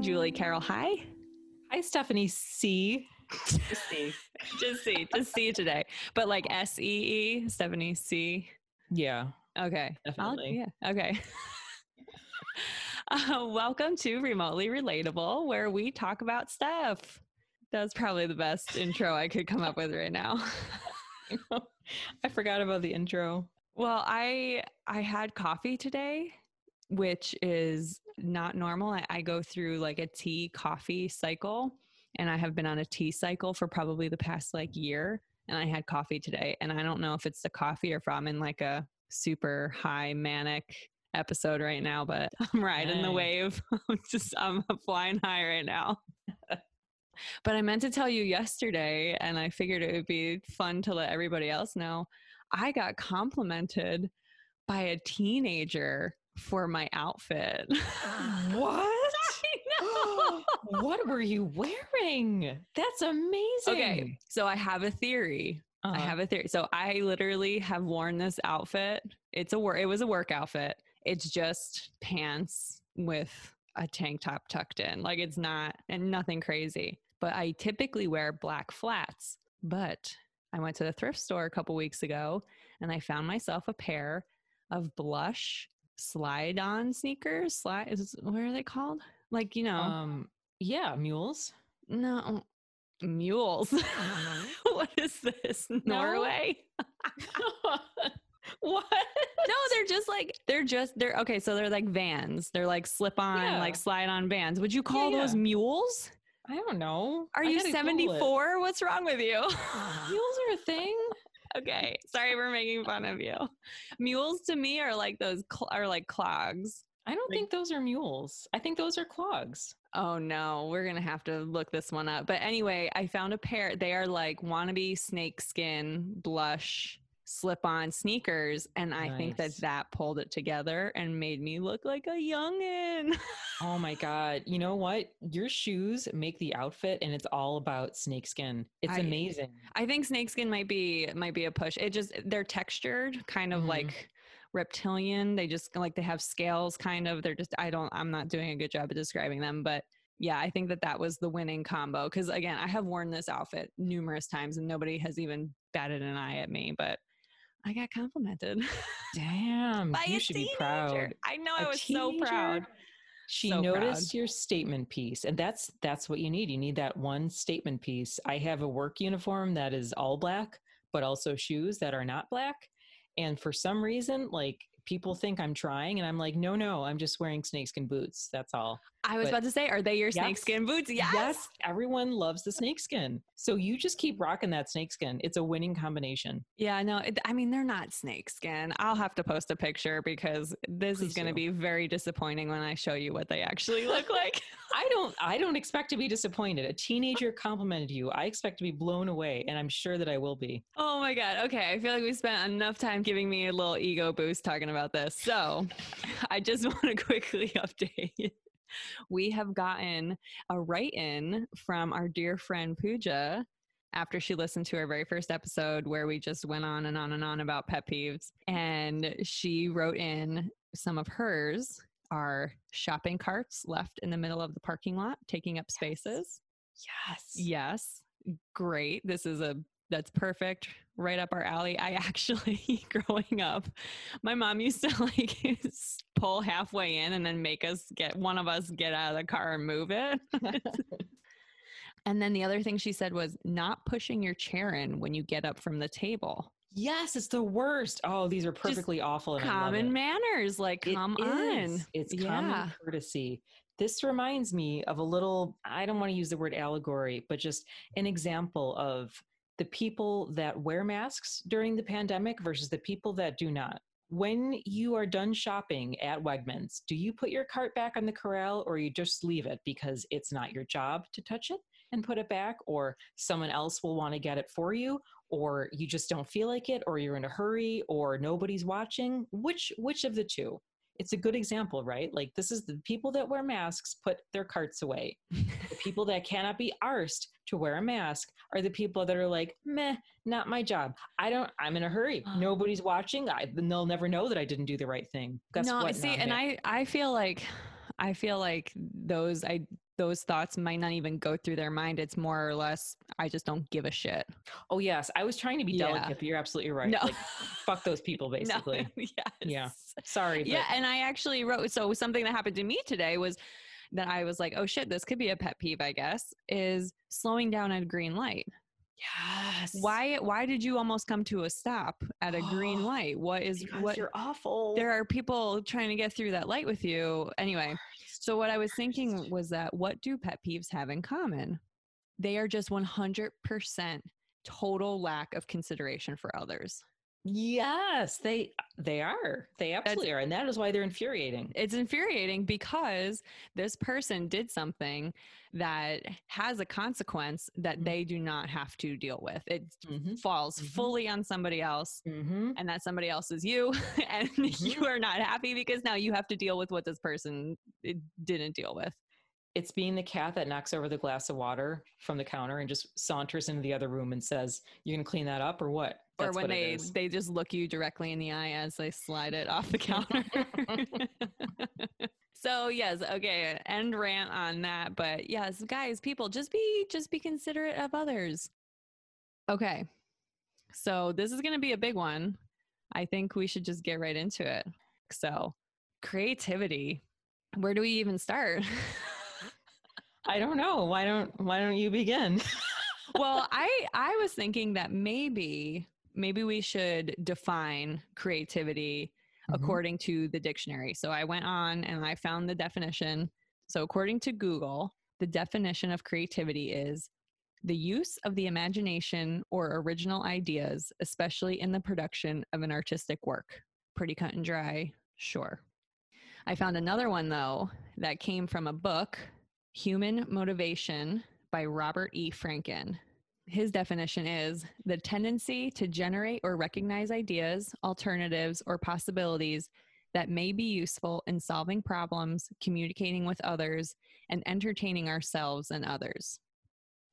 Julie Carroll. Hi. Hi, Stephanie C. Just C. just C. Just C today. But like S E E, Stephanie C. Yeah. Okay. Definitely. yeah. Okay. uh, welcome to Remotely Relatable, where we talk about stuff. That's probably the best intro I could come up with right now. I forgot about the intro. Well, I I had coffee today, which is not normal. I, I go through like a tea coffee cycle, and I have been on a tea cycle for probably the past like year. And I had coffee today, and I don't know if it's the coffee or if I'm in like a super high manic episode right now, but I'm riding the wave. I'm just I'm flying high right now. but I meant to tell you yesterday, and I figured it would be fun to let everybody else know. I got complimented by a teenager for my outfit. What? I what were you wearing? That's amazing. Okay, so I have a theory. I Uh-huh. have a theory. So I literally have worn this outfit. It's a work. It was a work outfit. It's just pants with a tank top tucked in. Like it's not and nothing crazy. But I typically wear black flats. But I went to the thrift store a couple weeks ago and I found myself a pair of blush slide on sneakers. Slide is what are they called? Like you know, Um. Yeah, mules. no mules. what is this? Norway? what? No, they're just like they're just they're okay. So they're like vans. They're like slip on, Yeah. like slide on vans. Would you call Yeah, those yeah. mules? I don't know. Are I you seventy four? What's wrong with you? Mules are a thing. Okay, sorry for making fun of you. Mules to me are like those cl- are like clogs. I don't Like- think those are mules. I think those are clogs. Oh no, we're gonna have to look this one up. But anyway, I found a pair. They are like wannabe snakeskin blush slip on sneakers, and I think that that pulled it together and made me look like a youngin. Oh my god! You know what? Your shoes make the outfit, and it's all about snakeskin. It's I- amazing. I think snakeskin might be might be a push. It just they're textured, kind of Mhm. like reptilian. They just like they have scales, kind of. They're just I don't I'm not doing a good job of describing them, but yeah, I think that that was the winning combo. Because again, I have worn this outfit numerous times, and nobody has even batted an eye at me, but. I got complimented Damn, by you should be proud. I know I A was so proud. She So proud. noticed your statement piece, and that's that's what you need. You need that one statement piece. I have a work uniform that is all black, but also shoes that are not black. And for some reason, like people think I'm trying, and I'm like, no, no, I'm just wearing snakeskin boots. That's all. I was But- about to say, are they your Yes. snakeskin boots? Yes. everyone loves the snakeskin. So you just keep rocking that snakeskin. It's a winning combination. Yeah, no, it, I mean, they're not snakeskin. I'll have to post a picture because this is going to be very disappointing when I show you what they actually look like. I don't I don't expect to be disappointed. A teenager complimented you. I expect to be blown away, and I'm sure that I will be. oh my God. Okay. I feel like we spent enough time giving me a little ego boost talking about this. So I just want to quickly update. We have gotten a write in from our dear friend Pooja after she listened to our very first episode where we just went on and on and on about pet peeves. And she wrote in some of hers are shopping carts left in the middle of the parking lot, taking up spaces. Yes. Yes, great. This is a that's perfect, right up our alley. I actually, growing up, my mom used to like pull halfway in and then make us get one of us get out of the car and move it. and then the other thing she said was not pushing your chair in when you get up from the table. Yes, it's the worst. Oh, these are perfectly awful. And Common manners, like It come is. on. It's Yeah. common courtesy. This reminds me of a little, I don't want to use the word allegory, but just an example of the people that wear masks during the pandemic versus the people that do not. When you are done shopping at Wegmans, do you put your cart back on the corral or you just leave it because it's not your job to touch it and put it back, or someone else will want to get it for you, or you just don't feel like it, or you're in a hurry, or nobody's watching? Which which of the two? It's a good example, right? Like this is the people that wear masks put their carts away. the people that cannot be arsed to wear a mask are the people that are like, meh, not my job. I don't. I'm in a hurry. Nobody's watching. I, they'll never know that I didn't do the right thing. Guess no, what? see, and. I, I feel like, I feel like those, I those thoughts might not even go through their mind. It's more or less, I just don't give a shit. Oh yes, I was trying to be Yeah. delicate, but you're absolutely right. No. Like, fuck those people, basically. No, yes. Yeah. Sorry, but Yeah. And I actually wrote, so something that happened to me today was that I was like, oh shit, this could be a pet peeve, I guess, is slowing down at a green light. yes. Why, why did you almost come to a stop at a green light? What is, Because what, you're awful. there are people trying to get through that light with you. Anyway, so what I was thinking was that what do pet peeves have in common? They are just 100% total lack of consideration for others. Yes, they they are. They absolutely are, and that is why they're infuriating. It's infuriating because this person did something that has a consequence that Mhm. they do not have to deal with. It Mm-hmm. falls Mhm. fully on somebody else. Mm-hmm. And that somebody else is you, and you are not happy because now you have to deal with what this person eh, didn't deal with. It's being the cat that knocks over the glass of water from the counter and just saunters into the other room and says, "You gonna clean that up or what?" or when what they they just look you directly in the eye as they slide it off the counter. so yes, okay, end rant on that. But yes, guys, people, just be just be considerate of others. Okay, so this is going to be a big one. I think we should just get right into it. So, creativity. Where do we even start? I don't know. Why don't Why don't you begin? well, I I was thinking that maybe maybe we should define creativity Mhm. according to the dictionary. So I went on and I found the definition. So according to Google, the definition of creativity is the use of the imagination or original ideas, especially in the production of an artistic work. Pretty cut and dry, sure. I found another one though that came from a book, Human Motivation by Robert E. Franken. His definition is the tendency to generate or recognize ideas, alternatives, or possibilities that may be useful in solving problems, communicating with others, and entertaining ourselves and others.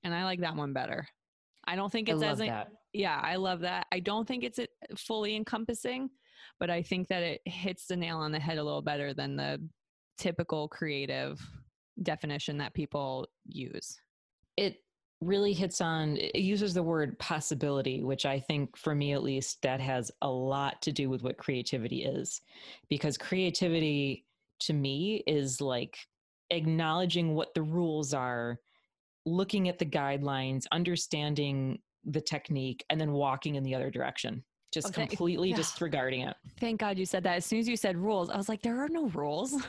And I like that one better. I don't think it's as that. yeah, I love that. I don't think it's uh, fully encompassing, but I think that it hits the nail on the head a little better than the typical creative definition that people use. It really hits on. It uses the word possibility, which I think, for me at least, that has a lot to do with what creativity is, because creativity to me is like acknowledging what the rules are, looking at the guidelines, understanding the technique, and then walking in the other direction. Just thank- completely yeah. disregarding it. Thank God you said that. As soon as you said rules, I was like, there are no rules.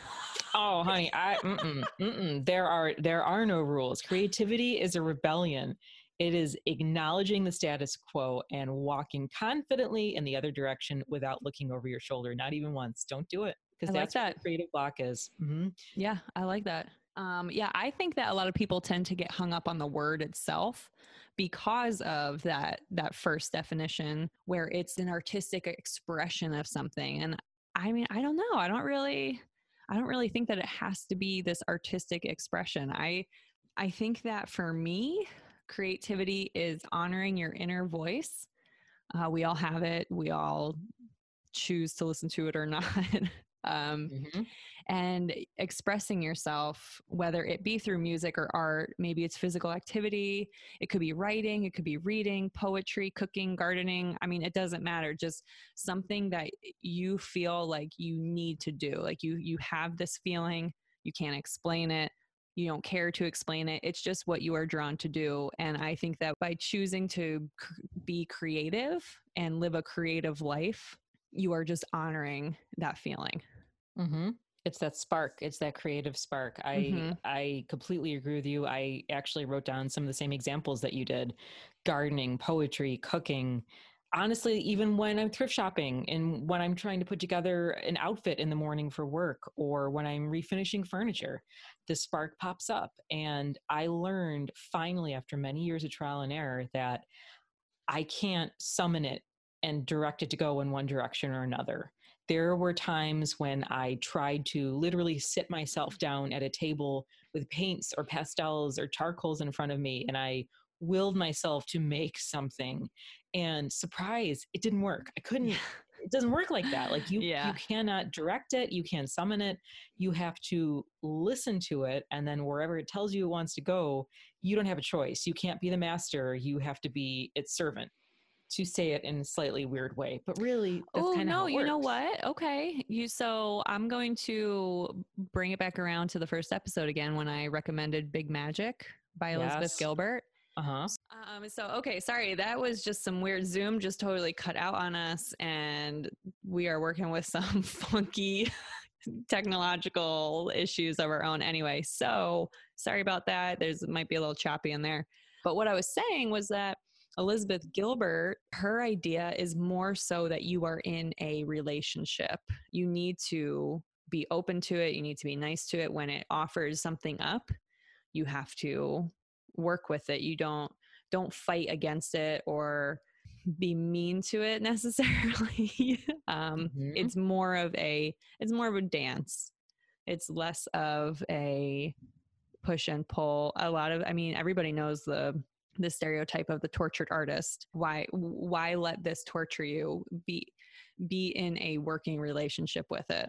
Oh, honey, I mm-mm, mm-mm. there are there are no rules. Creativity is a rebellion. It is acknowledging the status quo and walking confidently in the other direction without looking over your shoulder, not even once. Don't do it because I like that's what that. creative block is. Mhm. Yeah, I like that. Um, yeah, I think that a lot of people tend to get hung up on the word itself because of that that first definition where it's an artistic expression of something. And I mean, I don't know. I don't really I don't really think that it has to be this artistic expression. I I think that for me, creativity is honoring your inner voice. Uh, we all have it. We all choose to listen to it or not. Um, Mhm. and expressing yourself, whether it be through music or art, maybe it's physical activity, it could be writing, it could be reading, poetry, cooking, gardening. I mean, it doesn't matter. Just something that you feel like you need to do. Like you you have this feeling, you can't explain it. You don't care to explain it. It's just what you are drawn to do. And I think that by choosing to c- be creative and live a creative life, you are just honoring that feeling. Mm-hmm. It's that spark. It's that creative spark. I Mhm. I completely agree with you. I actually wrote down some of the same examples that you did: gardening, poetry, cooking. Honestly, even when I'm thrift shopping and when I'm trying to put together an outfit in the morning for work, or when I'm refinishing furniture, the spark pops up. And I learned finally, after many years of trial and error, that I can't summon it and direct it to go in one direction or another there were times when I tried to literally sit myself down at a table with paints or pastels or charcoals in front of me, and I willed myself to make something. And surprise, it didn't work. I couldn't. it doesn't work like that. Like you, Yeah. you cannot direct it. You can't summon it. You have to listen to it, and then wherever it tells you it wants to go, you don't have a choice. You can't be the master. You have to be its servant. To say it in a slightly weird way, but really, that's Oh kind of no, you know what? Okay. You so I'm going to bring it back around to the first episode again when I recommended Big Magic by Elizabeth Yes. Gilbert. Uh huh. Um, so okay, sorry, that was just some weird Zoom just totally cut out on us, and we are working with some funky technological issues of our own anyway. So sorry about that. There's might be a little choppy in there. But what I was saying was that Elizabeth Gilbert, her idea is more so that you are in a relationship. You need to be open to it. You need to be nice to it when it offers something up. You have to work with it. You don't don't fight against it or be mean to it necessarily. um, Mhm. It's more of a it's more of a dance. It's less of a push and pull. A lot of I mean everybody knows the the stereotype of the tortured artist. Why why let this torture you? Be be in a working relationship with it.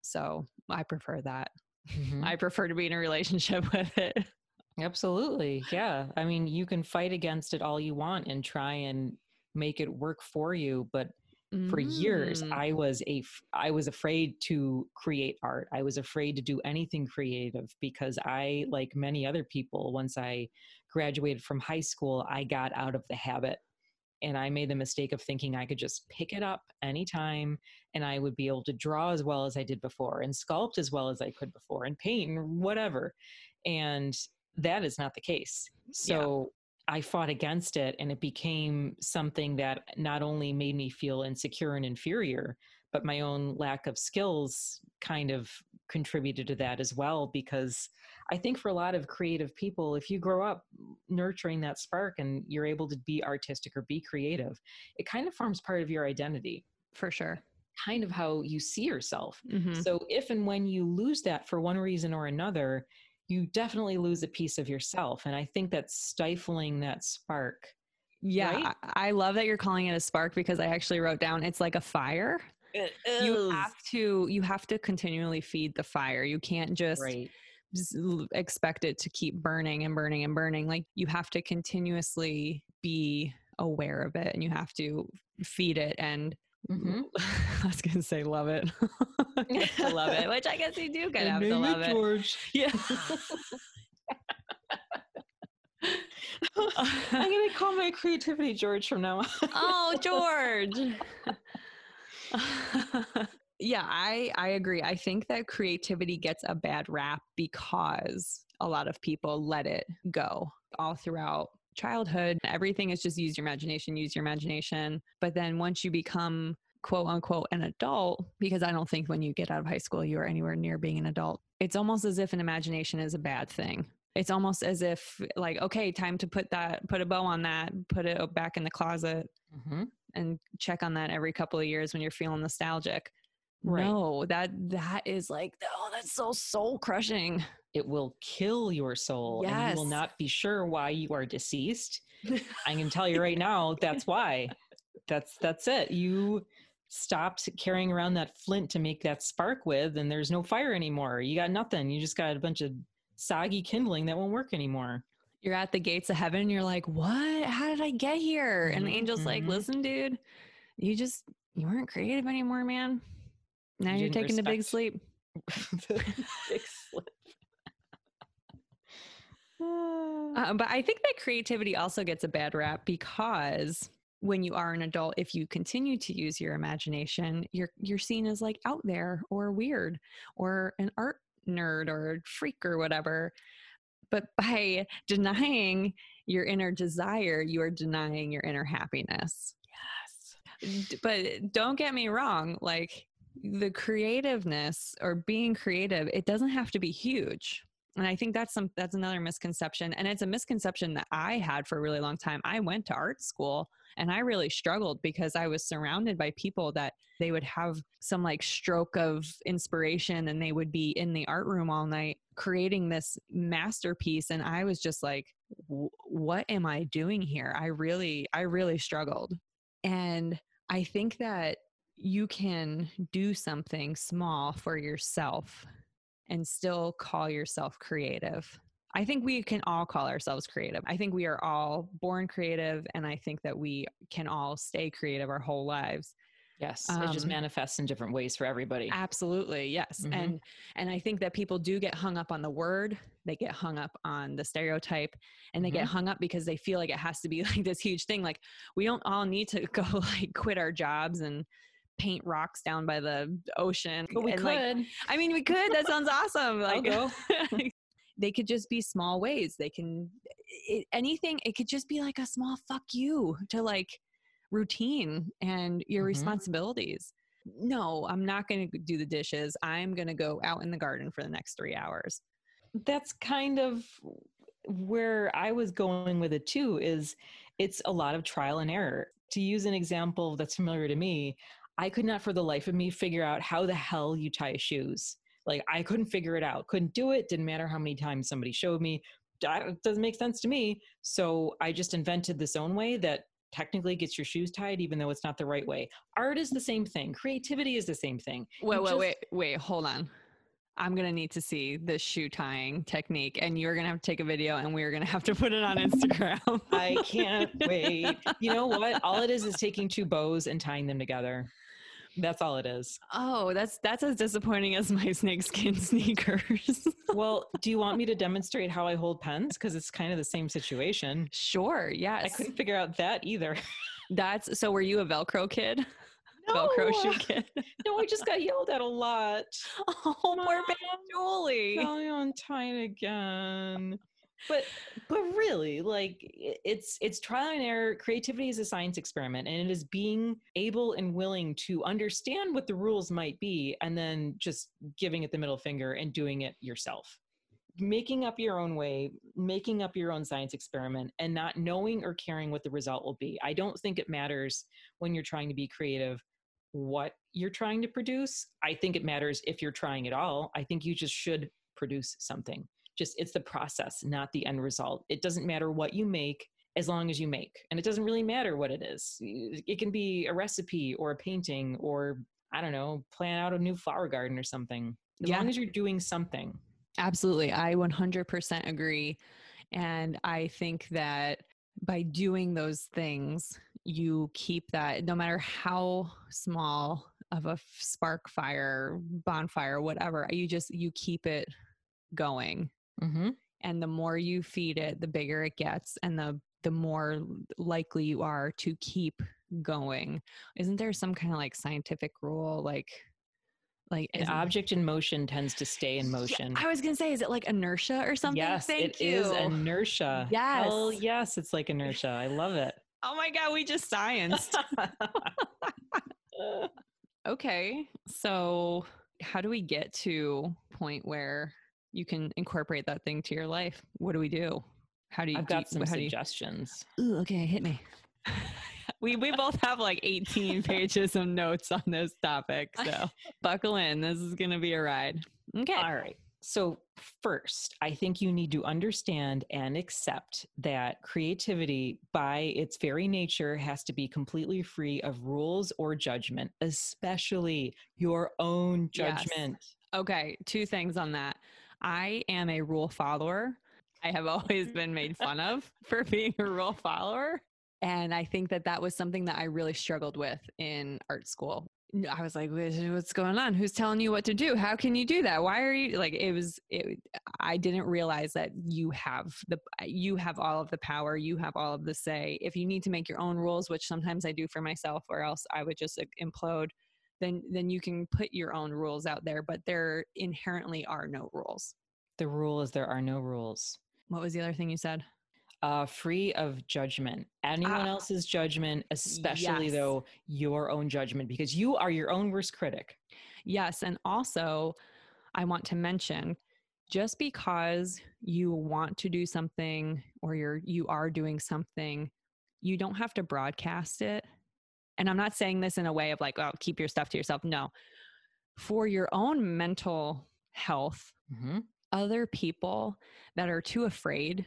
So I prefer that. Mhm. I prefer to be in a relationship with it. Absolutely. Yeah. I mean, you can fight against it all you want and try and make it work for you, but for years Mm. I was a f- I was afraid to create art. I was afraid to do anything creative because I like many other people once I graduated from high school, I got out of the habit and I made the mistake of thinking I could just pick it up anytime and I would be able to draw as well as I did before and sculpt as well as I could before and paint and whatever. And that is not the case. So I fought against it and it became something that not only made me feel insecure and inferior, but my own lack of skills kind of contributed to that as well. Because I think for a lot of creative people, if you grow up nurturing that spark and you're able to be artistic or be creative, it kind of forms part of your identity, For sure. kind of how you see yourself. Mhm. So if and when you lose that for one reason or another, you definitely lose a piece of yourself. And I think that stifling that spark. Yeah, right? I love that you're calling it a spark because I actually wrote down it's like a fire. You have to you have to continually feed the fire. You can't just right. l- expect it to keep burning and burning and burning. Like you have to continuously be aware of it and you have to feed it and Mhm. I was gonna say love it. Love it, which I guess you do kind of have to love it. George. Yeah. I'm gonna call my creativity George from now on. oh george yeah i i agree. I think that creativity gets a bad rap because a lot of people let it go all throughout childhood. Everything is just use your imagination use your imagination. But then once you become quote unquote an adult because i don't think when you get out of high school you are anywhere near being an adult it's almost as if an imagination is a bad thing. It's almost as if like okay time to put that put a bow on that put it back in the closet. Mhm. And check on that every couple of years when you're feeling nostalgic. Right. No, that that is like oh, that's so soul crushing. It will kill your soul, and you will not be sure why you are deceased. I can tell you right now, that's why. That's that's it. You stopped carrying around that flint to make that spark with, and there's no fire anymore. You got nothing. You just got a bunch of soggy kindling that won't work anymore. You're at the gates of heaven. You're like, what? How did I get here? And the Mhm, angel's like, mhm. listen, dude, you just you weren't creative anymore, man. Now You you're taking the big sleep. Big slip. Uh, but I think that creativity also gets a bad rap because when you are an adult, if you continue to use your imagination, you're you're seen as like out there or weird or an art nerd or freak or whatever. But by denying your inner desire, you are denying your inner happiness. yes. But don't get me wrong, like the creativeness or being creative, it doesn't have to be huge. And I think that's some that's another misconception. And it's a misconception that I had for a really long time. I went to art school and I really struggled because I was surrounded by people that they would have some like stroke of inspiration and they would be in the art room all night creating this masterpiece and I was just like what am I doing here? I really I really struggled. And I think that you can do something small for yourself and still call yourself creative. I think we can all call ourselves creative. I think we are all born creative, and I think that we can all stay creative our whole lives. Yes, it just Um, manifests in different ways for everybody. Absolutely, yes. Mhm. And and I think that people do get hung up on the word, they get hung up on the stereotype, and they get hung up because they feel like it has to be like this huge thing. Like we don't all need to go like quit our jobs and paint rocks down by the ocean. But we and, could. like, I mean, we could. That sounds awesome. Like go. they could just be small ways. They can it, anything. It could just be like a small fuck you to like routine and your Mhm. responsibilities. No, I'm not going to do the dishes. I'm going to go out in the garden for the next three hours. that's kind of where I was going with it too is it's a lot of trial and error. To use an example that's familiar to me, I could not for the life of me figure out how the hell you tie shoes. Like I couldn't figure it out. Couldn't do it. Didn't matter how many times somebody showed me. It doesn't make sense to me. So I just invented this own way that technically gets your shoes tied even though it's not the right way. Art is the same thing. Creativity is the same thing. Wait, You wait, just- wait, wait. Hold on. I'm going to need to see the shoe tying technique, and you're going to have to take a video, and we're going to have to put it on Instagram. I can't wait. You know what? All it is is taking two bows and tying them together. That's all it is. Oh, that's that's as disappointing as my snakeskin sneakers. Well, do you want me to demonstrate how I hold pens? Because it's kind of the same situation. sure, yes. I couldn't figure out that either. That's so. Were you a Velcro kid? Velcro shoe kid? no, I just got yelled at a lot. Oh, poor baby Julie. Untied again. But but really, like it's it's trial and error. Creativity is a science experiment, and it is being able and willing to understand what the rules might be, and then just giving it the middle finger and doing it yourself. Making up your own way, making up your own science experiment, and not knowing or caring what the result will be. I don't think it matters when you're trying to be creative what you're trying to produce. I think it matters if you're trying at all. I think you just should produce something. Just it's the process, not the end result. It doesn't matter what you make as long as you make. And it doesn't really matter what it is. It can be a recipe or a painting or I don't know, plan out a new flower garden or something. As Yeah. long as you're doing something. Absolutely. I 100% agree. And I think that by doing those things, you keep that no matter how small of a f- spark fire, bonfire, whatever, you just you keep it going. Mm-hmm. And the more you feed it, the bigger it gets and the the more likely you are to keep going. Isn't there some kind of like scientific rule like like An object in motion tends to stay in Yeah, motion. I was gonna say, is it like inertia or something? Yes, Thank it you. is inertia. Hell Yes. yes, it's like inertia. I love it. Oh my god, we just scienced. okay, so how do we get to point where you can incorporate that thing to your life? What do we do? How do you? I've do got you- some do you- suggestions. Ooh, okay, hit me. we we both have like 18 pages of notes on this topic, so buckle in. This is gonna be a ride. Okay. All right. So, first, I think you need to understand and accept that creativity, by its very nature, has to be completely free of rules or judgment, especially your own Yes. judgment. Okay, two things on that. I am a rule follower. I have always mm. been made fun of for being a rule follower. And I think that that was something that I really struggled with in art school. I was like, what's going on? Who's telling you what to do? How can you do that? Why are you like, it was, it, I didn't realize that you have the, you have all of the power. You have all of the say. If you need to make your own rules, which sometimes I do for myself, or else I would just implode then then you can put your own rules out there but there inherently are no rules The rule is there are no rules. what was the other thing you said Uh, free of judgment. Anyone Ah. else's judgment, especially Yes. though your own judgment, because you are your own worst critic. yes and also i want to mention just because you want to do something or you're you are doing something you don't have to broadcast it and i'm not saying this in a way of like oh keep your stuff to yourself no for your own mental health Mm-hmm. other people that are too afraid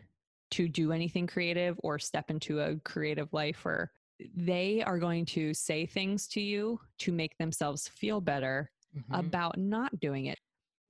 to do anything creative or step into a creative life or they are going to say things to you to make themselves feel better Mhm. about not doing it.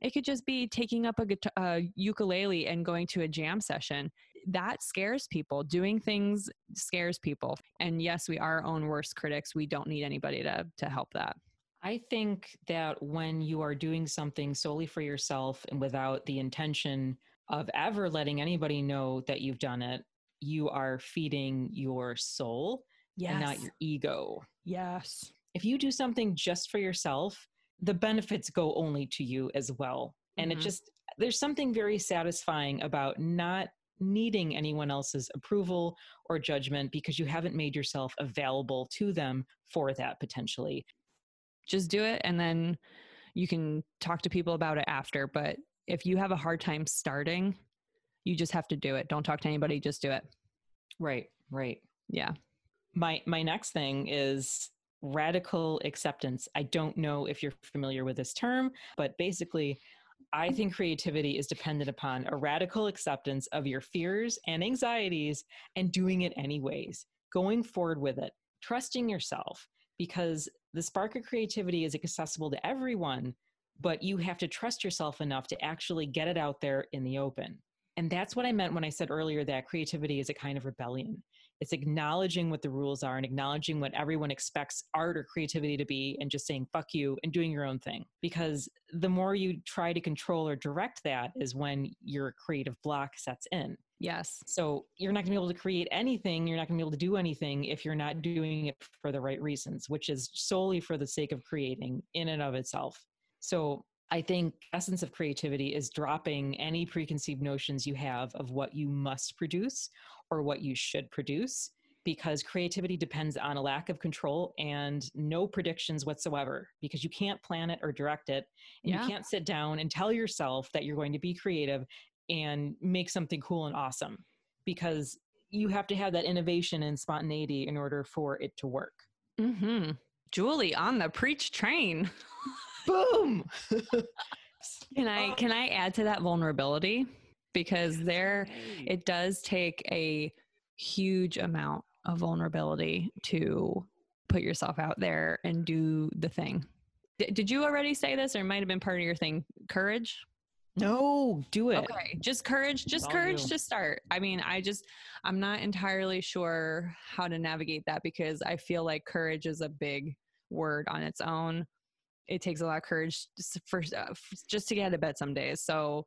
It could just be taking up a, guitar, a ukulele and going to a jam session. That scares people. Doing things scares people. And yes, we are our own worst critics. We don't need anybody to to help that. I think that when you are doing something solely for yourself and without the intention of ever letting anybody know that you've done it, you are feeding your soul and not your ego. yes. If you do something just for yourself, the benefits go only to you as well. And Mhm. it just, there's something very satisfying about not needing anyone else's approval or judgment because you haven't made yourself available to them for that potentially. Just do it and then you can talk to people about it after. But if you have a hard time starting, you just have to do it. Don't talk to anybody, just do it. Right, right. Yeah. my my next thing is radical acceptance i don't know if you're familiar with this term but basically i think creativity is dependent upon a radical acceptance of your fears and anxieties and doing it anyways going forward with it trusting yourself because the spark of creativity is accessible to everyone but you have to trust yourself enough to actually get it out there in the open. And that's what i meant when i said earlier that creativity is a kind of rebellion it's acknowledging what the rules are and acknowledging what everyone expects art or creativity to be and just saying fuck you and doing your own thing. Because the more you try to control or direct that is when your creative block sets in. Yes. so you're not going to be able to create anything you're not going to be able to do anything if you're not doing it for the right reasons which is solely for the sake of creating in and of itself. So i think essence of creativity is dropping any preconceived notions you have of what you must produce or what you should produce because creativity depends on a lack of control and no predictions whatsoever because you can't plan it or direct it and Yeah. you can't sit down and tell yourself that you're going to be creative and make something cool and awesome because you have to have that innovation and spontaneity in order for it to work. Mm-hmm. Julie on the preach train. Boom! Can I can I add to that vulnerability? Because there it does take a huge amount of vulnerability to put yourself out there and do the thing. D- did you already say this or it might have been part of your thing? Courage? no, do it. Okay, just courage, just all courage you. to start. I mean, I just, I'm not entirely sure how to navigate that because I feel like courage is a big word on its own. It takes a lot of courage just for uh, just to get out of bed some days. So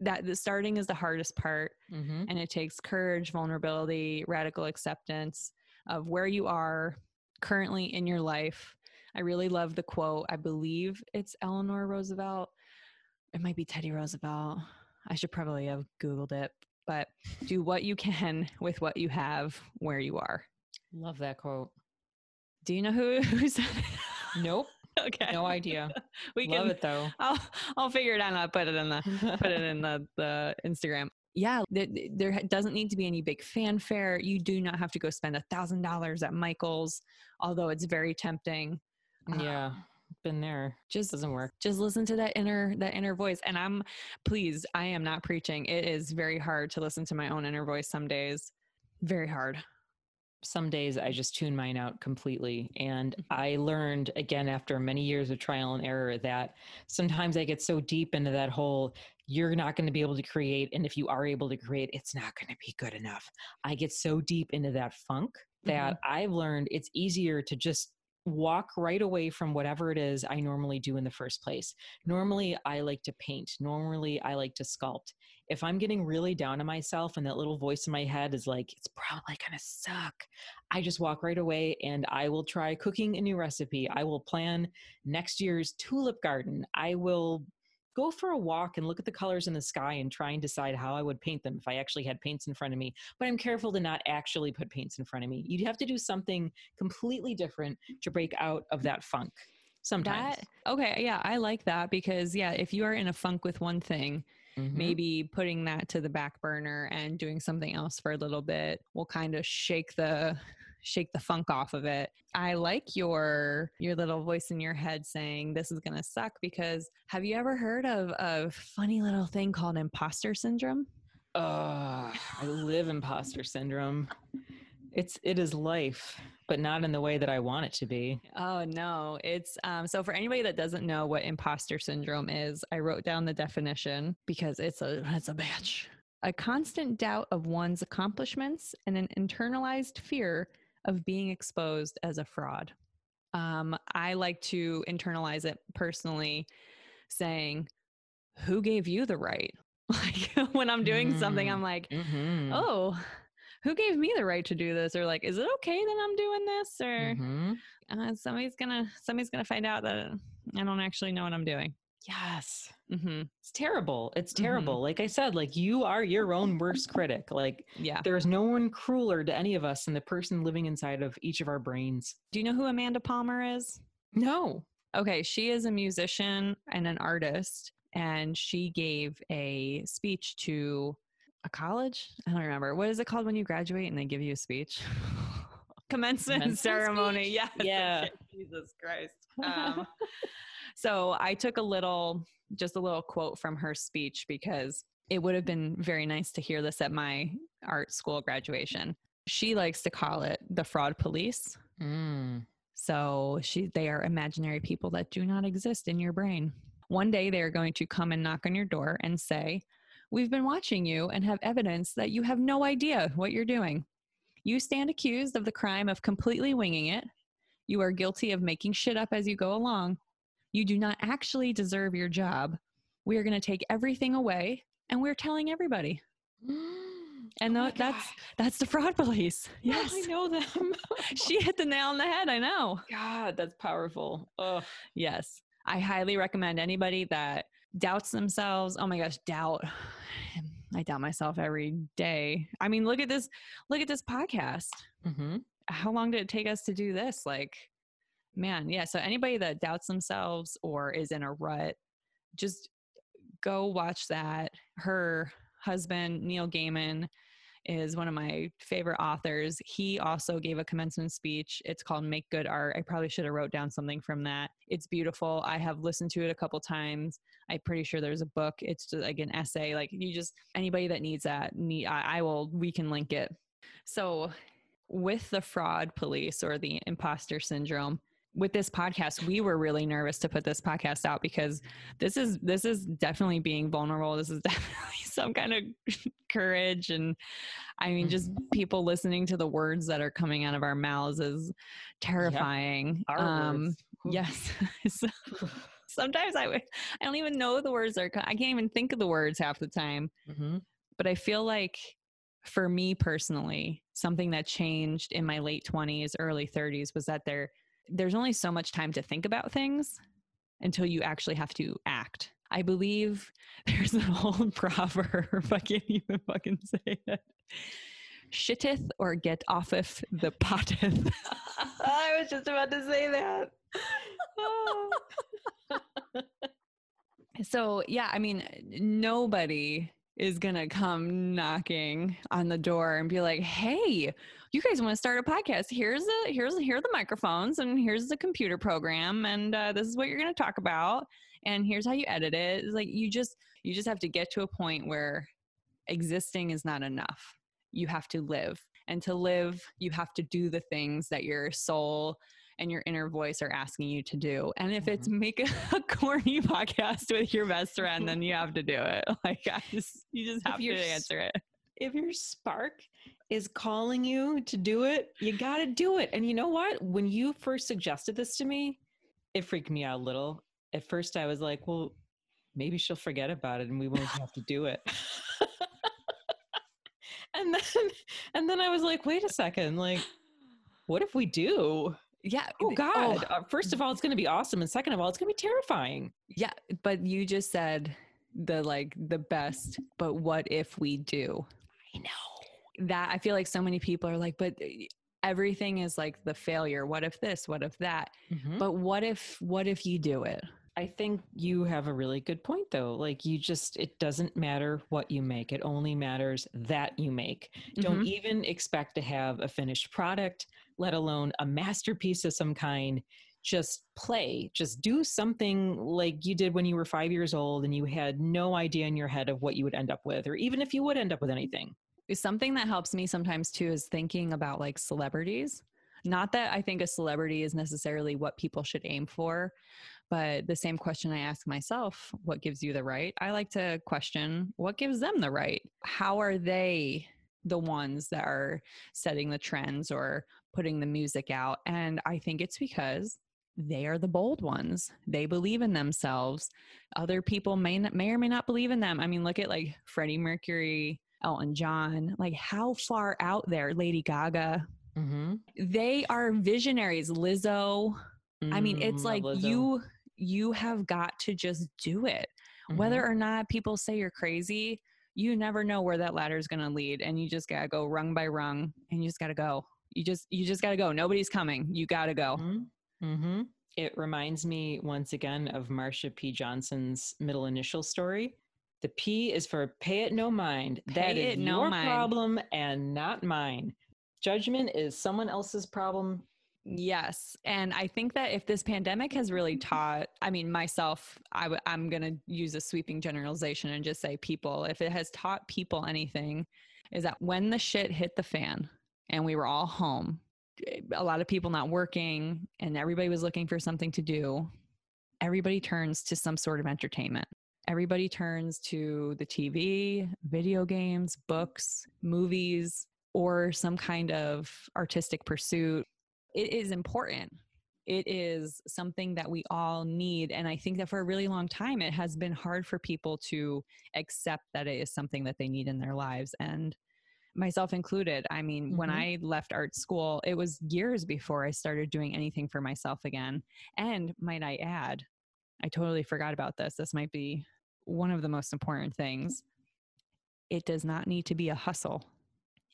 that the starting is the hardest part, Mm-hmm. and it takes courage, vulnerability, radical acceptance of where you are currently in your life. I really love the quote. I believe it's Eleanor Roosevelt. It might be Teddy Roosevelt. I should probably have Googled it, but do what you can with what you have where you are. Love that quote. Do you know who, who said it? Nope, okay. no idea. we Love can, it though. I'll, I'll figure it out and I'll put it in the, put it in the, the Instagram. Yeah, there, there doesn't need to be any big fanfare. You do not have to go spend a thousand dollars at Michael's, although it's very tempting. Yeah, ah. been there. Just Doesn't work. just listen to that inner that inner voice. And I'm please, I am not preaching. It is very hard to listen to my own inner voice some days. Very hard. Some days I just tune mine out completely. And Mhm. I learned again after many years of trial and error that sometimes I get so deep into that whole, you're not going to be able to create. And if you are able to create, it's not going to be good enough. I get so deep into that funk that I've learned it's easier to just walk right away from whatever it is I normally do in the first place. Normally, I like to paint. Normally, I like to sculpt if I'm getting really down on myself and that little voice in my head is like, it's probably gonna suck, I just walk right away and I will try cooking a new recipe. I will plan next year's tulip garden. I will go for a walk and look at the colors in the sky and try and decide how I would paint them if I actually had paints in front of me. But I'm careful to not actually put paints in front of me. You'd have to do something completely different to break out of that funk. Sometimes. That okay, yeah, I like that because yeah, if you are in a funk with one thing, Mhm. maybe putting that to the back burner and doing something else for a little bit will kind of shake the shake the funk off of it. I like your your little voice in your head saying this is going to suck because have you ever heard of a funny little thing called imposter syndrome? Ugh, I live imposter syndrome. It's it is life, but not in the way that I want it to be. Oh no, it's um so for anybody that doesn't know what imposter syndrome is, I wrote down the definition because it's a it's a bitch. A constant doubt of one's accomplishments and an internalized fear of being exposed as a fraud. Um, I like to internalize it personally, saying, Who gave you the right? Like when I'm doing something, Mm. I'm like, Mm-hmm. Oh, who gave me the right to do this? Or like, is it okay that I'm doing this? Or Mhm. uh, somebody's gonna somebody's gonna find out that I don't actually know what I'm doing. Yes. Hmm It's terrible. It's Mhm. terrible. Like I said, like you are your own worst critic. Like Yeah. there is no one crueler to any of us than the person living inside of each of our brains. Do you know who Amanda Palmer is? No. Okay, she is a musician and an artist, and she gave a speech to a college. I don't remember. What is it called when you graduate and they give you a speech? Commencement, Commencement ceremony. speech? Yes. Yeah. Jesus Christ. Um, so I took a little, just a little quote from her speech because it would have been very nice to hear this at my art school graduation. She likes to call it the fraud police. Mm. So she they are imaginary people that do not exist in your brain. One day they are going to come and knock on your door and say, "We've been watching you and have evidence that you have no idea what you're doing. You stand accused of the crime of completely winging it. You are guilty of making shit up as you go along. You do not actually deserve your job. We are going to take everything away and we're telling everybody." And Oh that's that's the fraud police. Yes. I know them. she hit the nail on the head, I know. God, that's powerful. Oh, Yes. I highly recommend anybody that doubts themselves. Oh my gosh, doubt. I doubt myself every day. I mean, look at this look at this podcast. hmm How long did it take us to do this? Like man, yeah, so anybody that doubts themselves or is in a rut, just go watch that. Her husband, Neil Gaiman, is one of my favorite authors. He also gave a commencement speech. It's called Make Good Art. I probably should have wrote down something from that. It's beautiful. I have listened to it a couple times. I'm pretty sure there's a book. It's just like an essay. Like you just anybody that needs that, need I, I will. We can link it. So with the fraud police or the imposter syndrome with this podcast we were really nervous to put this podcast out because this is this is definitely being vulnerable. This is definitely some kind of courage. And i mean just people listening to the words that are coming out of our mouths is terrifying. Our um yes. So sometimes i w- i don't even know the words are i can't even think of the words half the time. Hmm but I feel like for me personally, something that changed in my late 20s, early 30s was that there there's only so much time to think about things until you actually have to act. I believe there's an old proverb, I can't even fucking say it. Shitteth or get offeth the potteth. I was just about to say that. So yeah, I mean, nobody is gonna come knocking on the door and be like, "Hey, you guys want to start a podcast? Here's the here's here are the microphones and here's the computer program and uh, this is what you're gonna talk about and here's how you edit it." It's like you just you just have to get to a point where existing is not enough. You have to live, and to live, you have to do the things that your soul and your inner voice are asking you to do. And if it's mm-hmm. make a, a corny podcast with your best friend, then you have to do it. Like I just you just have to answer it. if your spark is calling you to do it, you got to do it. And you know what? When you first suggested this to me, it freaked me out a little. At first, I was like, well, maybe she'll forget about it and we won't have to do it. and then and then I was like, wait a second, like what if we do? Yeah. Oh god. Uh, first of all, it's going to be awesome and second of all, it's going to be terrifying. yeah, but you just said the like the best, but what if we do? I know. That I feel like so many people are like, but eh, everything is like the failure. What if this? What if that? Mhm. But what if what if you do it? I think you have a really good point though. Like you just it doesn't matter what you make. It only matters that you make. Don't Mhm. even expect to have a finished product, let alone a masterpiece of some kind. Just play. Just do something like you did when you were 5 years old and you had no idea in your head of what you would end up with or even if you would end up with anything. something that helps me sometimes too is thinking about like celebrities. Not that I think a celebrity is necessarily what people should aim for, but the same question I ask myself what gives you the right? I like to question what gives them the right? How are they the ones that are setting the trends or putting the music out? And I think it's because they are the bold ones. They believe in themselves. Other people may not, may or may not believe in them. I mean, look at like Freddie Mercury, Elton John. Like how far out there, Lady Gaga. Mm-hmm. They are visionaries. Lizzo. I mean, it's Mm, like Lizzo. you you have got to just do it. Whether Mhm. or not people say you're crazy, you never know where that ladder is going to lead and you just got to go rung by rung and you just got to go. You just you just got to go. Nobody's coming. You got to go. Mhm. It reminds me once again of Marsha P. Johnson's middle initial story. The P is for pay it no mind. that Pay is it no your mind. problem and not mine. Judgment is someone else's problem. Yes. And I think that if this pandemic has really taught, I mean, myself, i w- I'm going to use a sweeping generalization and just say people, if it has taught people anything, is that when the shit hit the fan and we were all home, eh, a lot of people not working and everybody was looking for something to do, everybody turns to some sort of entertainment. Everybody turns to the TV, video games, books, movies, or some kind of artistic pursuit it is important. It is something that we all need. And I think that for a really long time, it has been hard for people to accept that it is something that they need in their lives. And myself included. I mean, when Mhm. I left art school, it was years before I started doing anything for myself again. And might I add, I totally forgot about this. This might be one of the most important things. It does not need to be a hustle.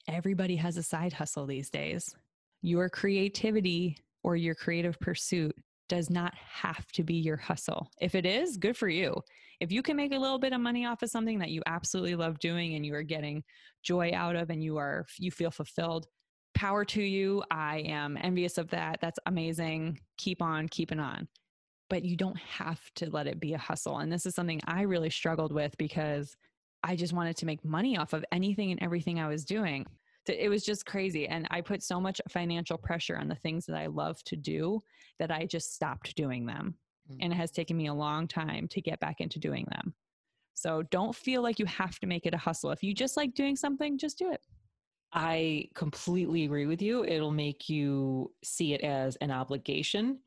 Everybody has a side hustle these days your creativity or your creative pursuit does not have to be your hustle. If it is, good for you. If you can make a little bit of money off of something that you absolutely love doing and you are getting joy out of and you are you feel fulfilled, power to you. I am envious of that. That's amazing. Keep on keeping on. But you don't have to let it be a hustle. And this is something I really struggled with because I just wanted to make money off of anything and everything I was doing th- it was just crazy and i put so much financial pressure on the things that i love to do that i just stopped doing them and it has taken me a long time to get back into doing them so don't feel like you have to make it a hustle if you just like doing something just do it I completely agree with you. It'll make you see it as an obligation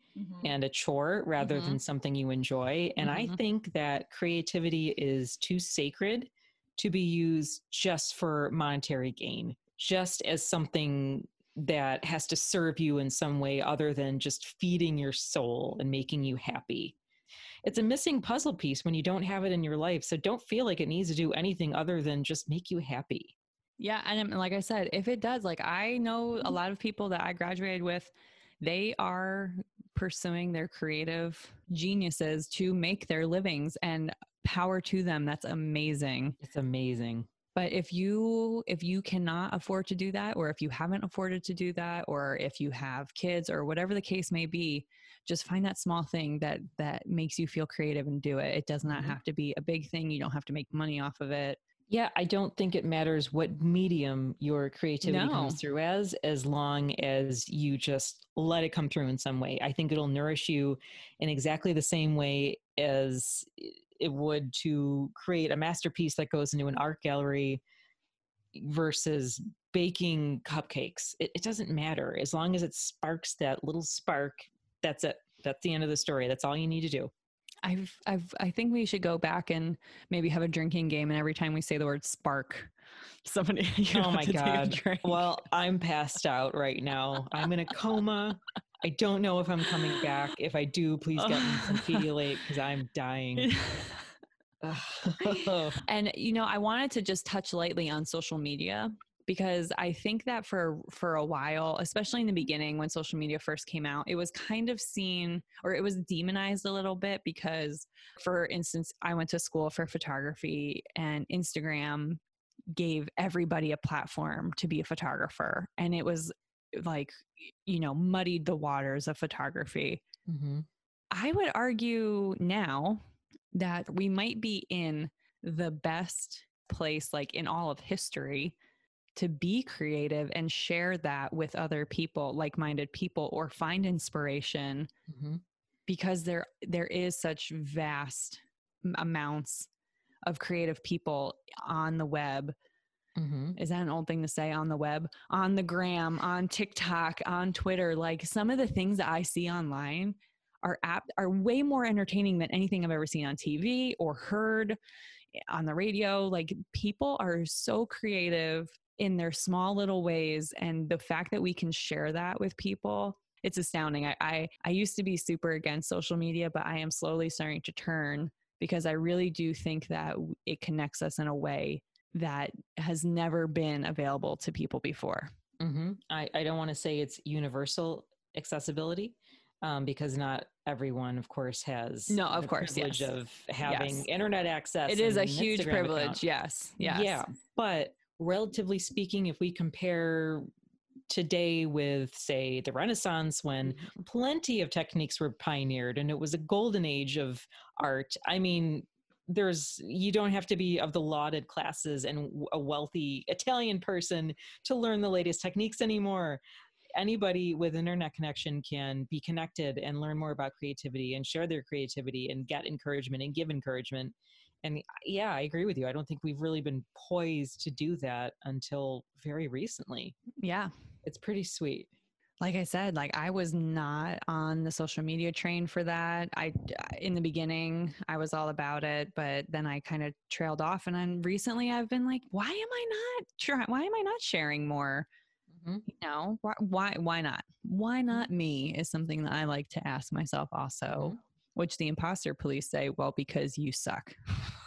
and a chore rather Mhm. than something you enjoy. And I Mhm. think that creativity is too sacred to be used just for monetary gain, just as something that has to serve you in some way other than just feeding your soul and making you happy. It's a missing puzzle piece when you don't have it in your life. So don't feel like it needs to do anything other than just make you happy. Yeah, and like I said, if it does, like I know a mm-hmm. lot of people that I graduated with, they are pursuing their creative geniuses to make their livings and power to them. That's amazing. It's amazing. But if you if you cannot afford to do that or if you haven't afforded to do that or if you have kids or whatever the case may be, just find that small thing that that makes you feel creative and do it. It does not Mhm. have to be a big thing. You don't have to make money off of it. Yeah, I don't think it matters what medium your creativity No. comes through as, as long as you just let it come through in some way. I think it'll nourish you in exactly the same way as it would to create a masterpiece that goes into an art gallery versus baking cupcakes. It, it doesn't matter. As long as it sparks that little spark, that's it. That's the end of the story. That's all you need to do. I've I've I think we should go back and maybe have a drinking game and every time we say the word spark, somebody Oh my to take a God. Well, I'm passed out right now. I'm in a coma. I don't know if I'm coming back. If I do, please get me some Pedialyte because I'm dying. And you know i wanted to just touch lightly on social media because i think that for for a while especially in the beginning when social media first came out it was kind of seen or it was demonized a little bit because for instance i went to school for photography and instagram gave everybody a platform to be a photographer and it was like you know muddied the waters of photography Mhm. I would argue now that we might be in the best place, like in all of history, to be creative and share that with other people, like-minded people or find inspiration Mhm. because there there is such vast amounts of creative people on the web Mhm. is that an old thing to say on the web? On the gram on tiktok on twitter like some of the things that i see online are app are way more entertaining than anything i've ever seen on tv or heard on the radio. Like people are so creative in their small little ways and the fact that we can share that with people it's astounding. I, I i used to be super against social media but i am slowly starting to turn because i really do think that it connects us in a way that has never been available to people before hmm I, I don't want to say it's universal accessibility um, because not everyone, of course, has No, of the course, privilege yes. of having Yes. internet access. it is a huge Instagram privilege account. yes yes Yeah, but relatively speaking, if we compare today with, say, the Renaissance, when Mhm. plenty of techniques were pioneered and it was a golden age of art, I mean, there's you don't have to be of the lauded classes and a wealthy Italian person to learn the latest techniques anymore. Anybody with internet connection can be connected and learn more about creativity and share their creativity and get encouragement and give encouragement. And yeah, I agree with you. I don't think we've really been poised to do that until very recently. yeah It's pretty sweet. Like I said, like I was not on the social media train for that. I in the beginning I was all about it, but then I kind of trailed off. And then recently I've been like, why am I not trying? Why am I not sharing more? Mhm. You know, why why why not? Why not me is something that I like to ask myself also. Mhm. Which the imposter police say, well, because you suck.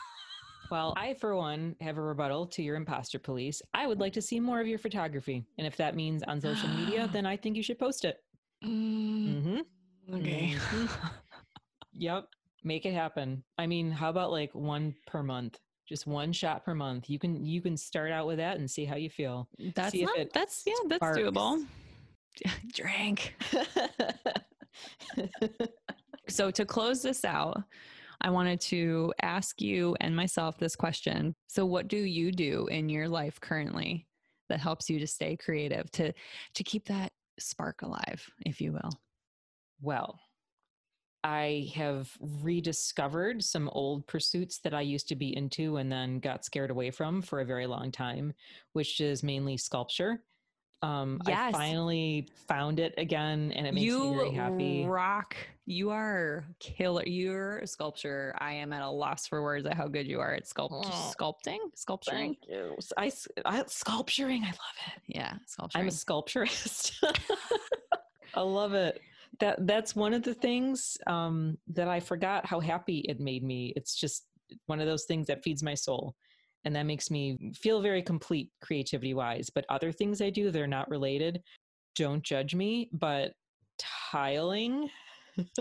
Well, I, for one, have a rebuttal to your imposter police. I would like to see more of your photography. And if that means on social media, then I think you should post it. Mm-hmm. Okay. Yep. Make it happen. I mean, how about like one per month? Just one shot per month. You can you can start out with that and see how you feel. That's See if not, it that's yeah, that's sparks. doable. Drink. So, to close this out, I wanted to ask you and myself this question. So, what do you do in your life currently that helps you to stay creative, to to keep that spark alive, if you will? well, I have rediscovered some old pursuits that I used to be into and then got scared away from for a very long time, which is mainly sculpture. Um, I finally found it again, and it makes me very happy. rock. You are killer. You're a sculptor. I am at a loss for words at how good you are at sculpt- Oh, sculpting, sculpturing. Thank you. I sculpturing. I love it. Yeah, sculpturing. I'm a sculpturist. I love it. That that's one of the things um, that I forgot how happy it made me. It's just one of those things that feeds my soul, and that makes me feel very complete creativity wise. But other things I do, they're not related. Don't judge me, but tiling.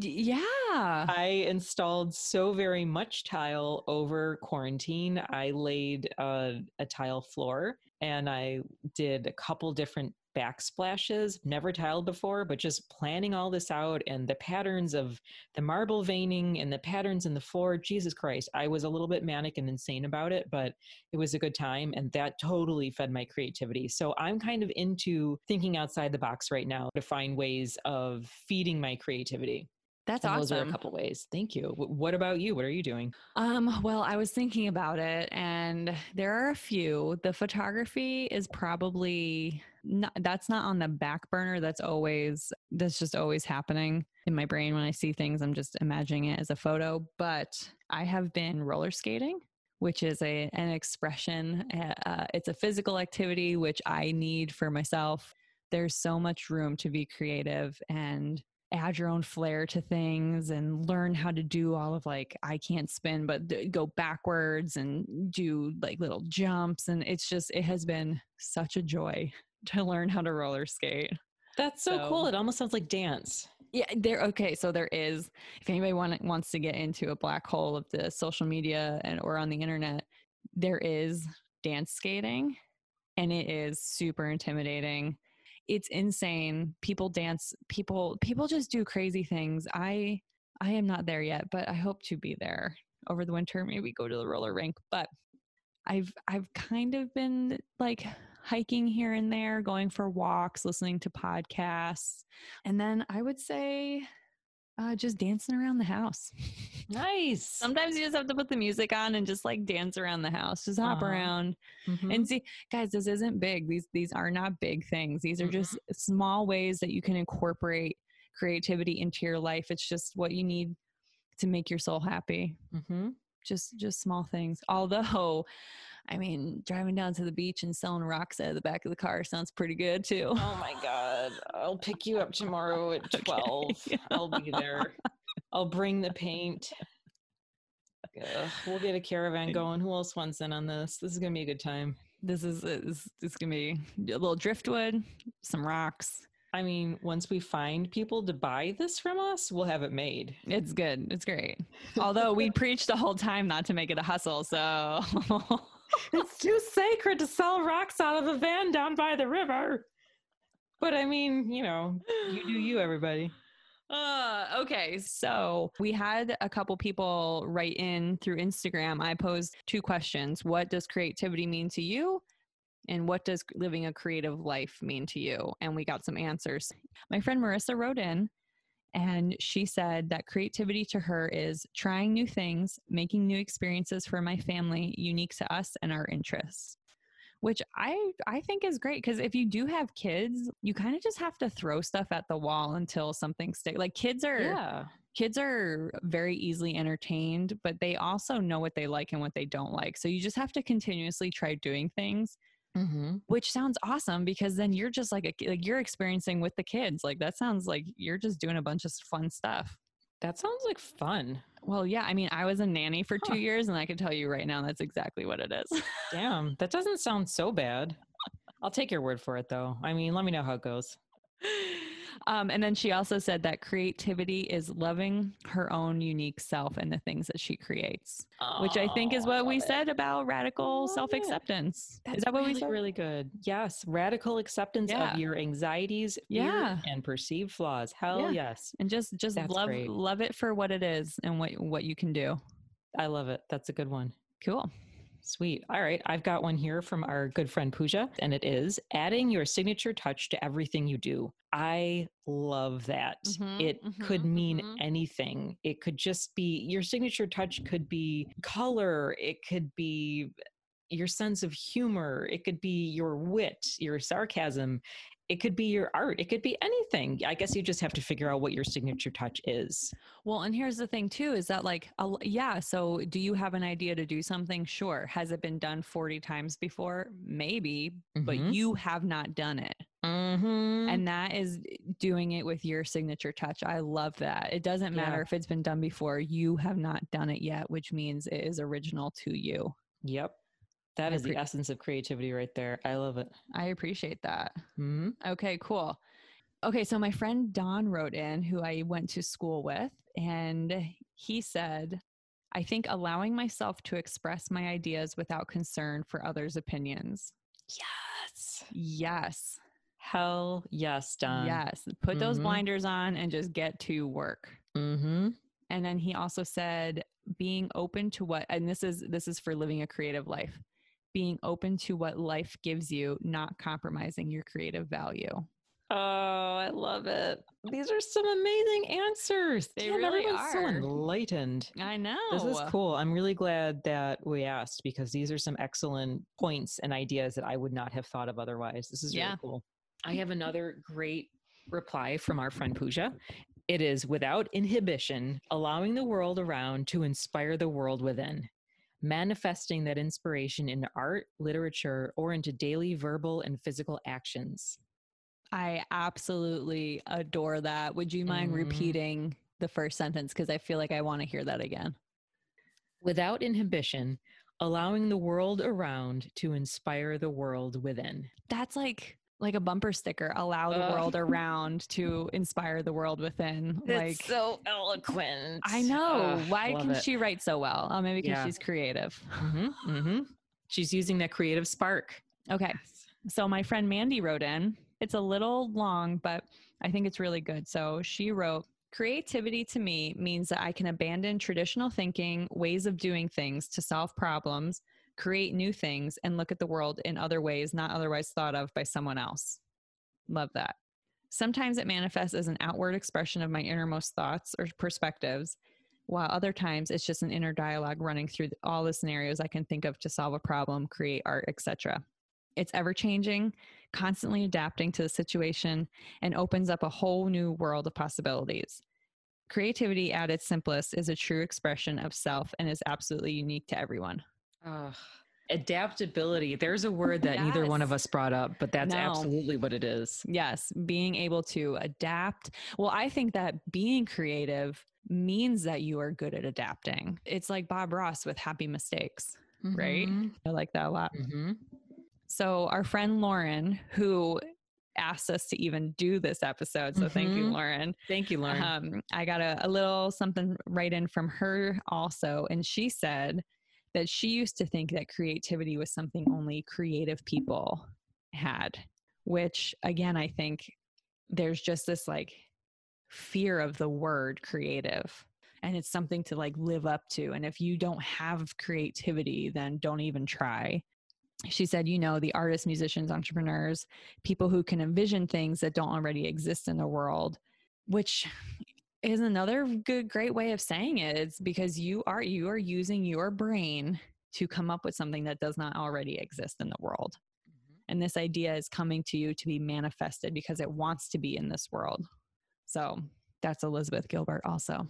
Yeah. I installed so very much tile over quarantine. I laid a, a tile floor and I did a couple different backsplashes, never tiled before, but just planning all this out and the patterns of the marble veining and the patterns in the floor. Jesus Christ, I was a little bit manic and insane about it, but it was a good time and that totally fed my creativity. So I'm kind of into thinking outside the box right now to find ways of feeding my creativity. That's And Those are awesome. a couple ways. Thank you. What about you? What are you doing? Um, well, I was thinking about it and there are a few. The photography is probably not that's not on the back burner. That's always that's just always happening in my brain when I see things. I'm just imagining it as a photo, but I have been roller skating which is a an expression uh, uh, it's a physical activity which I need for myself. There's so much room to be creative and add your own flair to things and learn how to do all of like I can't spin but d- go backwards and do like little jumps and it's just it has been such a joy to learn how to roller skate. That's so, cool. It almost sounds like dance. Yeah, there okay, so there is if anybody want, wants to get into a black hole of the social media and or on the internet, there is dance skating and it is super intimidating. It's insane. People dance, people people just do crazy things. I I am not there yet, but I hope to be there over the winter, maybe go to the roller rink, but I've I've kind of been like hiking here and there, going for walks, listening to podcasts. And then I would say uh, just dancing around the house. Nice. Sometimes you just have to put the music on and just like dance around the house, just hop Aw. around Mhm. and see, guys. This isn't big. These these are not big things. These are just small ways that you can incorporate creativity into your life. It's just what you need to make your soul happy. Mhm. Just just small things. Although, I mean, driving down to the beach and selling rocks out of the back of the car sounds pretty good too. Oh my God. I'll pick you up tomorrow at Okay. 12. I'll be there. I'll bring the paint. Ugh, we'll get a caravan going. Who else wants in on this? This is going to be a good time. This is uh, this, this is gonna be a little driftwood, some rocks. I mean, once we find people to buy this from us, we'll have it made. It's good. It's great. Although we preached the whole time not to make it a hustle, so it's too sacred to sell rocks out of a van down by the river. But I mean, you know, you do you, everybody. Uh, okay, so we had a couple people write in through Instagram. I posed two questions. What does creativity mean to you? And what does living a creative life mean to you? And we got some answers. My friend Marissa wrote in and she said that creativity to her is trying new things, making new experiences for my family unique to us and our interests. Which I I think is great because if you do have kids, you kind of just have to throw stuff at the wall until something sticks. Like kids are Yeah. kids are very easily entertained, but they also know what they like and what they don't like. So you just have to continuously try doing things, Mm-hmm. which sounds awesome because then you're just like a, like you're experiencing with the kids. Like that sounds like you're just doing a bunch of fun stuff. That sounds like fun. Well, yeah, I mean, I was a nanny for Huh. 2 years and I can tell you right now that's exactly what it is. Damn, that doesn't sound so bad. I'll take your word for it, though. I mean, let me know how it goes. Um, and then she also said that creativity is loving her own unique self and the things that she creates, which I think is Oh, what we it. said about radical self acceptance. Is that what really, we said? really good. Yes, radical acceptance Yeah. of your anxieties, Yeah. and perceived flaws. Hell Yeah. yes, and just just That's love great. love it for what it is and what what you can do. I love it. That's a good one. Cool. Sweet. All right. I've got one here from our good friend Pooja, and it is adding your signature touch to everything you do. I love that. Mhm, it could mhm, mean mhm. anything. It could just be your signature touch, could be color, it could be your sense of humor, it could be your wit, your sarcasm. It could be your art. It could be anything. I guess you just have to figure out what your signature touch is. Well, and here's the thing too is that like a l- yeah, so do you have an idea to do something? Sure. Has it been done 40 times before? Maybe, but Mhm. you have not done it. Mhm. And that is doing it with your signature touch. I love that. It doesn't matter Yeah. if it's been done before, you have not done it yet, which means it is original to you. Yep. That I is the essence of creativity right there. I love it. I appreciate that. hmm Okay, cool. Okay, so my friend Don wrote in, who I went to school with, and he said, I think allowing myself to express my ideas without concern for others' opinions. Yes. Yes. Hell yes, Don. Yes. Put those Mhm. blinders on and just get to work. Mm-hmm. And then he also said, being open to what, and this is this is for living a creative life, being open to what life gives you, not compromising your creative value. Oh, I love it. These are some amazing answers. They Damn, really everyone's so are. enlightened. I know. This is cool. I'm really glad that we asked because these are some excellent points and ideas that I would not have thought of otherwise. This is Yeah. really cool. I have another great reply from our friend Pooja. It is without inhibition, allowing the world around to inspire the world within, manifesting that inspiration into art, literature, or into daily verbal and physical actions. I absolutely adore that. Would you mind Mhm. repeating the first sentence? Because I feel like I want to hear that again. Without inhibition, allowing the world around to inspire the world within. That's like like a bumper sticker. Allow the Ugh. world around to inspire the world within. like so eloquent. I know. Ugh, Why can it. she write so well? Oh, maybe because Yeah. she's creative. hmm hmm She's using that creative spark. Okay. So my friend Mandy wrote in. It's a little long, but I think it's really good. So she wrote, Creativity to me means that I can abandon traditional thinking, ways of doing things to solve problems, create new things, and look at the world in other ways not otherwise thought of by someone else. Love that. Sometimes it manifests as an outward expression of my innermost thoughts or perspectives, while other times it's just an inner dialogue running through all the scenarios I can think of to solve a problem, create art, etc. It's ever changing, constantly adapting to the situation, and opens up a whole new world of possibilities. Creativity at its simplest is a true expression of self and is absolutely unique to everyone. Ugh. adaptability. There's a word that neither one of us brought up, but that's No. absolutely what it is. Yes, being able to adapt. Well, I think that being creative means that you are good at adapting. It's like Bob Ross with happy mistakes. Right? Mhm. I like that a lot. Mhm. So, our friend Lauren, who asked us to even do this episode, so thank you, Mhm. Lauren. Thank you, Lauren. Um, I got a, a little something right in from her also, and she said that she used to think that creativity was something only creative people had, which again, I think there's just this like fear of the word creative. And it's something to like live up to. And if you don't have creativity, then don't even try. She said, you know, the artists, musicians, entrepreneurs, people who can envision things that don't already exist in the world, which is another good great way of saying it it's because you are you are using your brain to come up with something that does not already exist in the world. Mm-hmm. And this idea is coming to you to be manifested because it wants to be in this world. So that's elizabeth gilbert also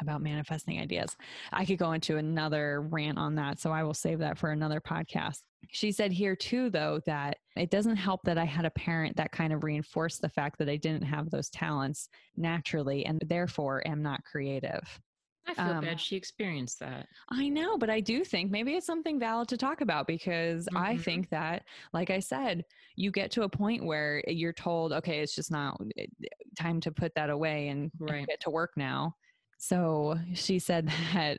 about manifesting ideas i could go into another rant on that so i will save that for another podcast she said here too though that it doesn't help that i had a parent that kind of reinforced the fact that i didn't have those talents naturally and therefore am not creative I feel um, bad she experienced that. I know, but I do think maybe it's something valid to talk about because I Mhm. think that, like I said, you get to a point where you're told, okay, it's just not time to put that away and, and get to work now. So she said that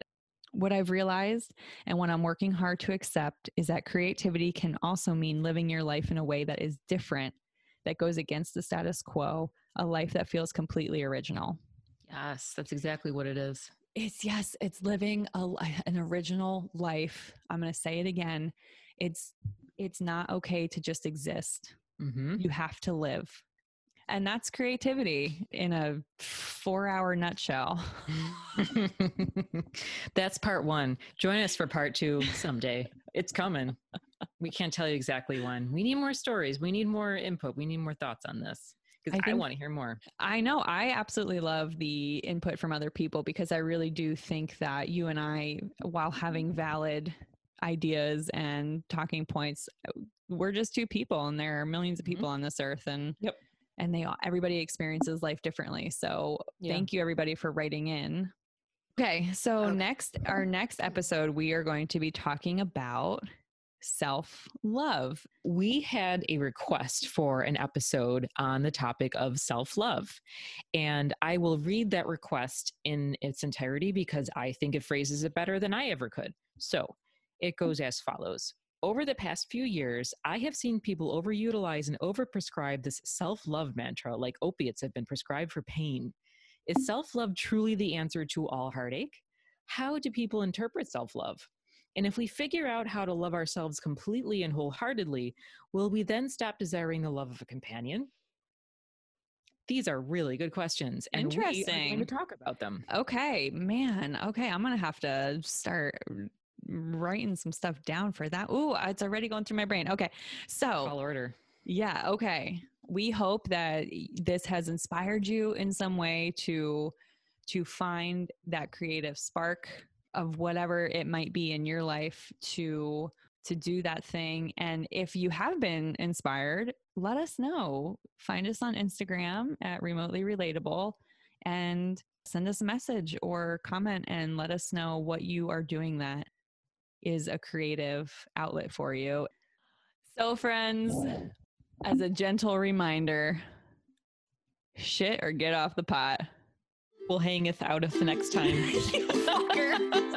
what I've realized and what I'm working hard to accept is that creativity can also mean living your life in a way that is different, that goes against the status quo, a life that feels completely original. Yes, that's exactly what it is. It's yes, it's living a, an original life. I'm going to say it again. It's it's not okay to just exist. hmm You have to live. And that's creativity in a 4-hour nutshell. That's part one. Join us for part two someday. It's coming. We can't tell you exactly when. We need more stories. We need more input. We need more thoughts on this because I I, want to hear more. I know I absolutely love the input from other people because I really do think that you and I while having valid ideas and talking points we're just two people and there are millions of Mhm. people on this earth and Yep. And they all- everybody experiences life differently so Yeah. thank you everybody for writing in okay so Okay. next our next episode we are going to be talking about self love we had a request for an episode on the topic of self love. And I will read that request in its entirety because I think it phrases it better than I ever could. So it goes as follows. Over the past few years, I have seen people overutilize and overprescribe this self love mantra like opiates have been prescribed for pain. Is self love truly the answer to all heartache? How do people interpret self love? And if we figure out how to love ourselves completely and wholeheartedly, will we then stop desiring the love of a companion? These are really good questions. And Interesting. we are going to talk about them. Okay, man. Okay, I'm gonna have to start writing some stuff down for that. Ooh, it's already going through my brain. Okay, so order. yeah, okay. We hope that this has inspired you in some way to to find that creative spark of whatever it might be in your life to to do that thing and if you have been inspired let us know find us on instagram at remotely relatable and send us a message or comment and let us know what you are doing that is a creative outlet for you. So friends as a gentle reminder shit or get off the pot We'll hangeth out of the next time.